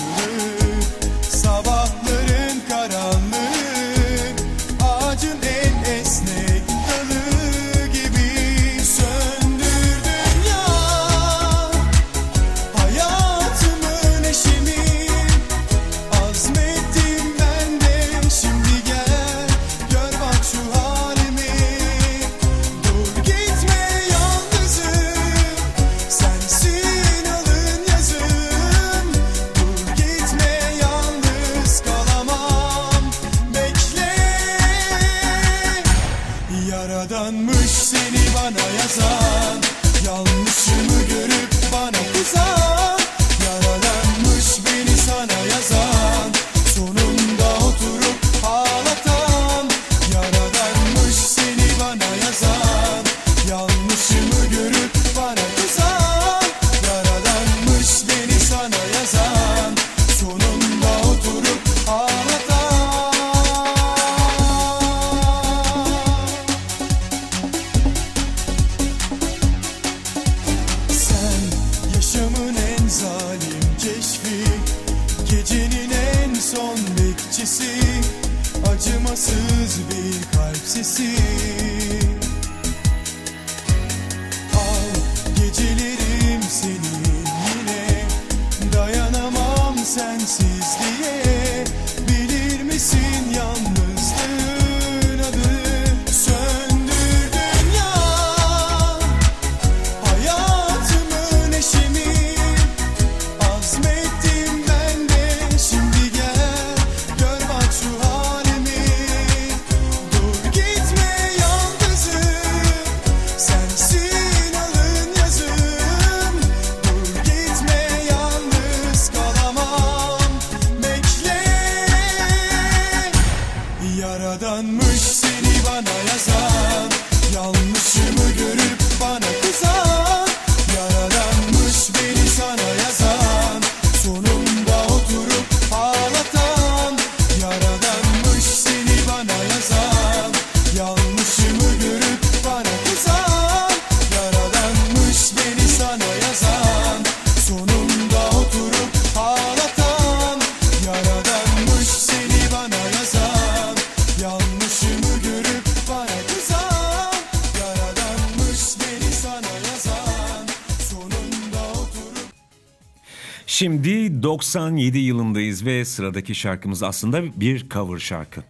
97 yılındayız ve sıradaki şarkımız aslında bir cover şarkı.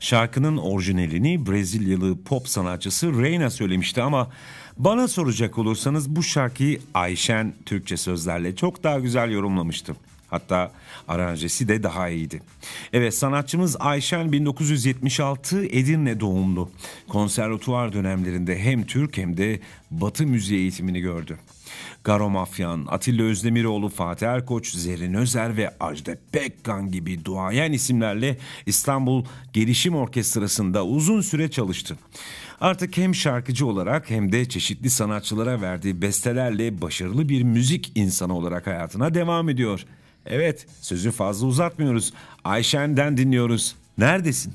Şarkının orijinalini Brezilyalı pop sanatçısı Reyna söylemişti ama bana soracak olursanız bu şarkıyı Ayşen Türkçe sözlerle çok daha güzel yorumlamıştı. Hatta aranjesi de daha iyiydi. Evet sanatçımız Ayşen 1976 Edirne doğumlu. Konservatuvar dönemlerinde hem Türk hem de Batı müziği eğitimini gördü. Garo Mafyan, Atilla Özdemiroğlu, Fatih Erkoç, Zerrin Özer ve Ajde Pekkan gibi duayen isimlerle İstanbul Gelişim Orkestrası'nda uzun süre çalıştı. Artık hem şarkıcı olarak hem de çeşitli sanatçılara verdiği bestelerle başarılı bir müzik insanı olarak hayatına devam ediyor. Evet, sözü fazla uzatmıyoruz. Ayşen'den dinliyoruz. Neredesin?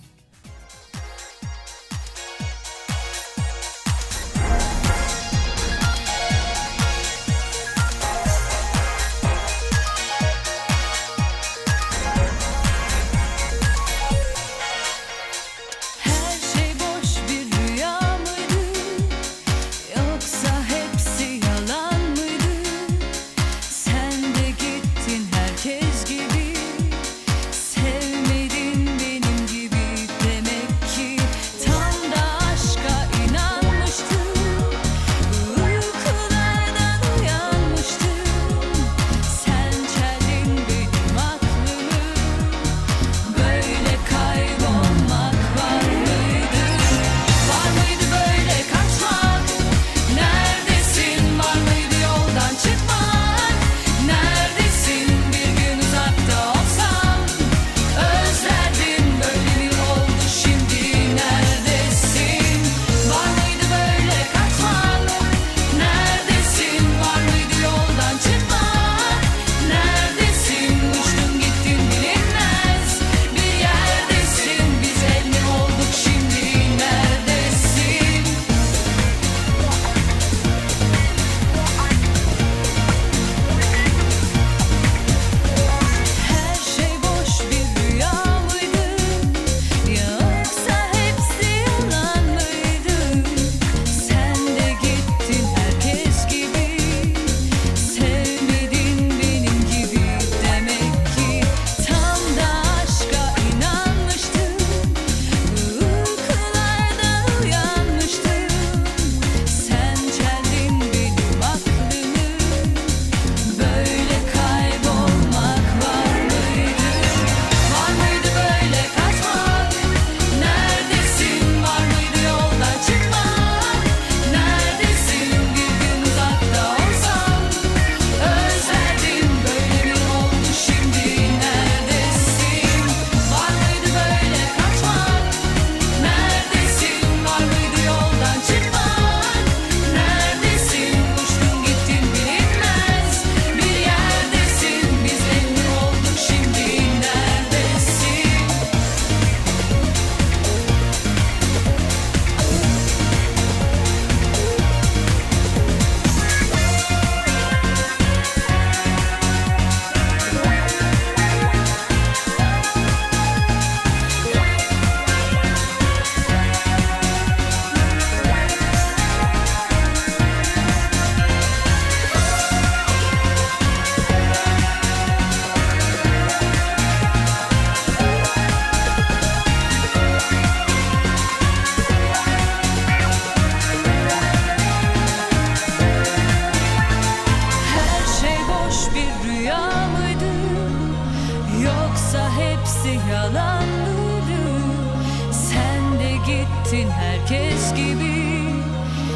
gittin herkes gibi.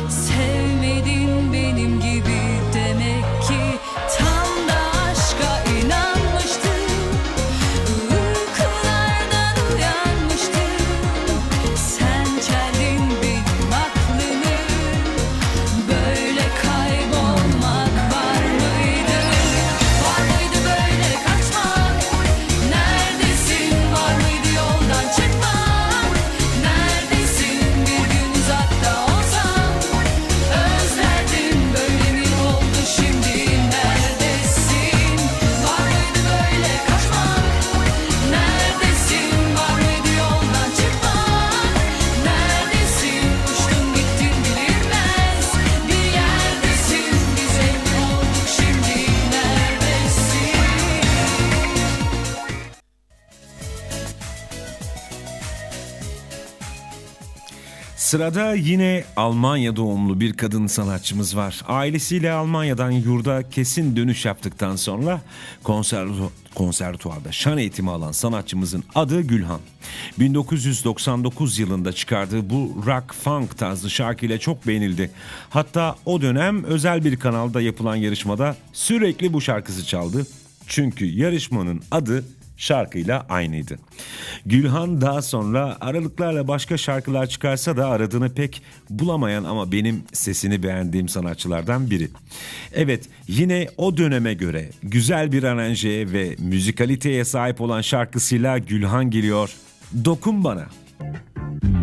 Sevmedin benim gibi. Sırada yine Almanya doğumlu bir kadın sanatçımız var. Ailesiyle Almanya'dan yurda kesin dönüş yaptıktan sonra konservatuvarda konservatuvarda şan eğitimi alan sanatçımızın adı Gülhan. 1999 yılında çıkardığı bu rock funk tarzı şarkıyla çok beğenildi. Hatta o dönem özel bir kanalda yapılan yarışmada sürekli bu şarkısı çaldı. Çünkü yarışmanın adı şarkıyla aynıydı. Gülhan daha sonra aralıklarla başka şarkılar çıkarsa da aradığını pek bulamayan ama benim sesini beğendiğim sanatçılardan biri. Evet yine o döneme göre güzel bir aranjeye ve müzikaliteye sahip olan şarkısıyla Gülhan geliyor. Dokun bana. Yağıyor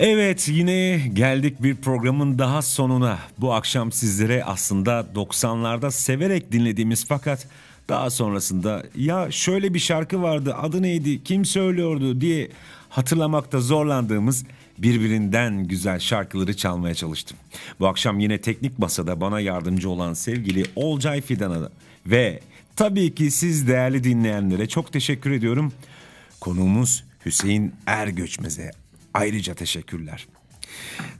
Evet yine geldik bir programın daha sonuna. Bu akşam sizlere aslında 90'larda severek dinlediğimiz fakat daha sonrasında ya şöyle bir şarkı vardı adı neydi kim söylüyordu diye hatırlamakta zorlandığımız birbirinden güzel şarkıları çalmaya çalıştım. Bu akşam yine teknik masada bana yardımcı olan sevgili Olcay Fidan'a ve tabii ki siz değerli dinleyenlere çok teşekkür ediyorum. Konuğumuz Hüseyin Ergöçmez'e ayrıca teşekkürler.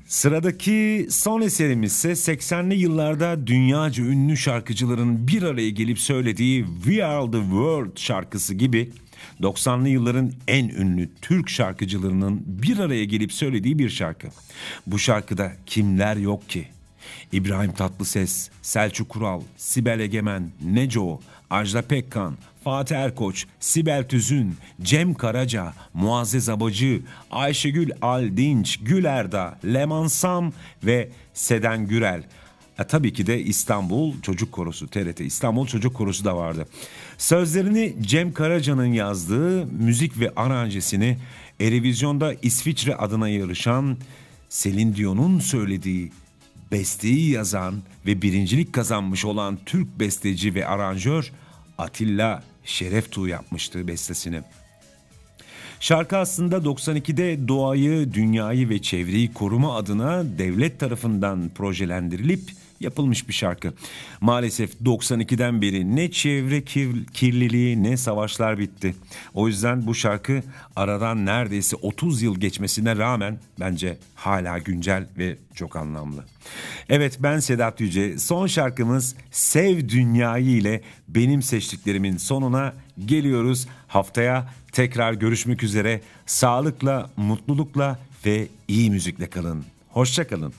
Sıradaki son eserimiz ise 80'li yıllarda dünyaca ünlü şarkıcıların bir araya gelip söylediği We Are The World şarkısı gibi 90'lı yılların en ünlü Türk şarkıcılarının bir araya gelip söylediği bir şarkı. Bu şarkıda kimler yok ki? İbrahim Tatlıses, Selçuk Kural, Sibel Egemen, Neco, Ajda Pekkan, Fatih Erkoç, Sibel Tüzün, Cem Karaca, Muazzez Abacı, Ayşegül Aldinç, Gül Erda, Leman Sam ve Seden Gürel. Ha, tabii ki de İstanbul Çocuk Korosu, TRT İstanbul Çocuk Korosu da vardı. Sözlerini Cem Karaca'nın yazdığı müzik ve aranjesini Erevizyon'da İsviçre adına yarışan Selin Dion'un söylediği besteyi yazan ve birincilik kazanmış olan Türk besteci ve aranjör Atilla Şereftuğ yapmıştı bestesini. Şarkı aslında 92'de doğayı, dünyayı ve çevreyi koruma adına devlet tarafından projelendirilip yapılmış bir şarkı. Maalesef 92'den beri ne çevre kir- kirliliği ne savaşlar bitti. O yüzden bu şarkı aradan neredeyse 30 yıl geçmesine rağmen bence hala güncel ve çok anlamlı. Evet ben Sedat Yüce. Son şarkımız Sev Dünyayı ile benim seçtiklerimin sonuna geliyoruz. Haftaya tekrar görüşmek üzere. Sağlıkla, mutlulukla ve iyi müzikle kalın. Hoşça kalın.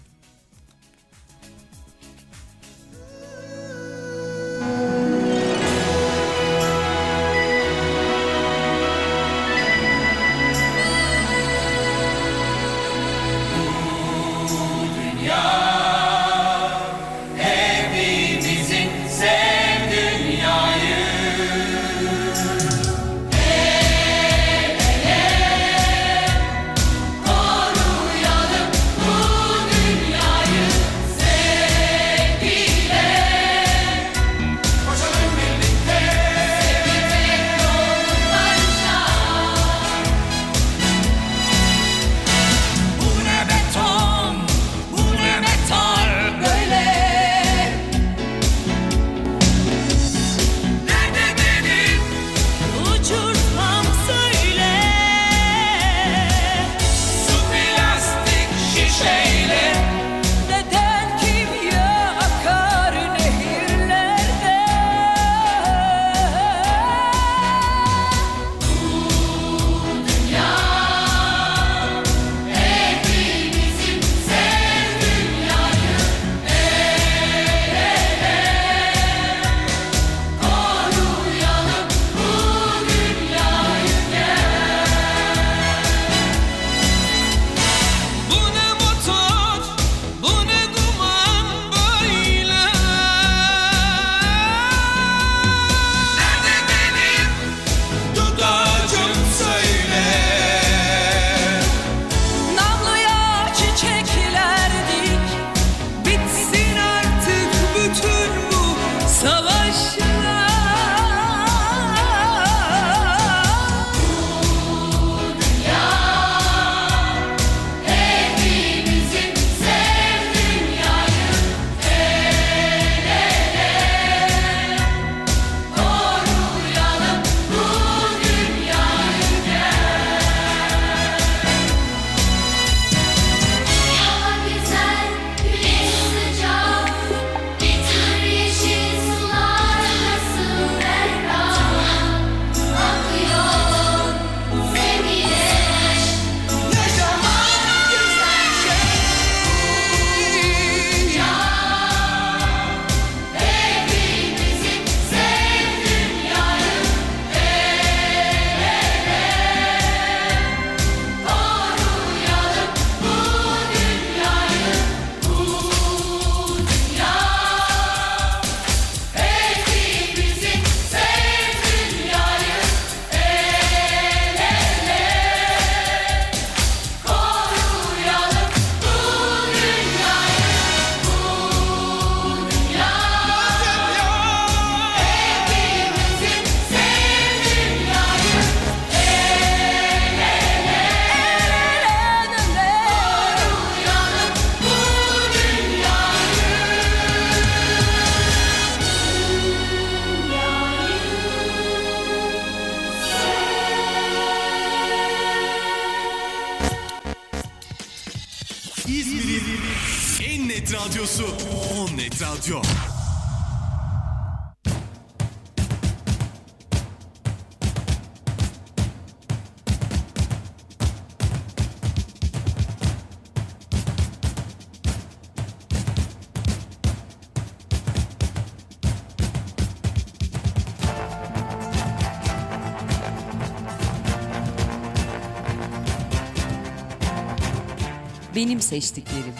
seçtiklerim.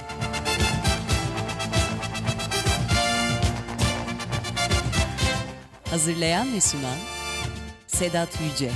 Hazırlayan ve sunan Sedat Yüce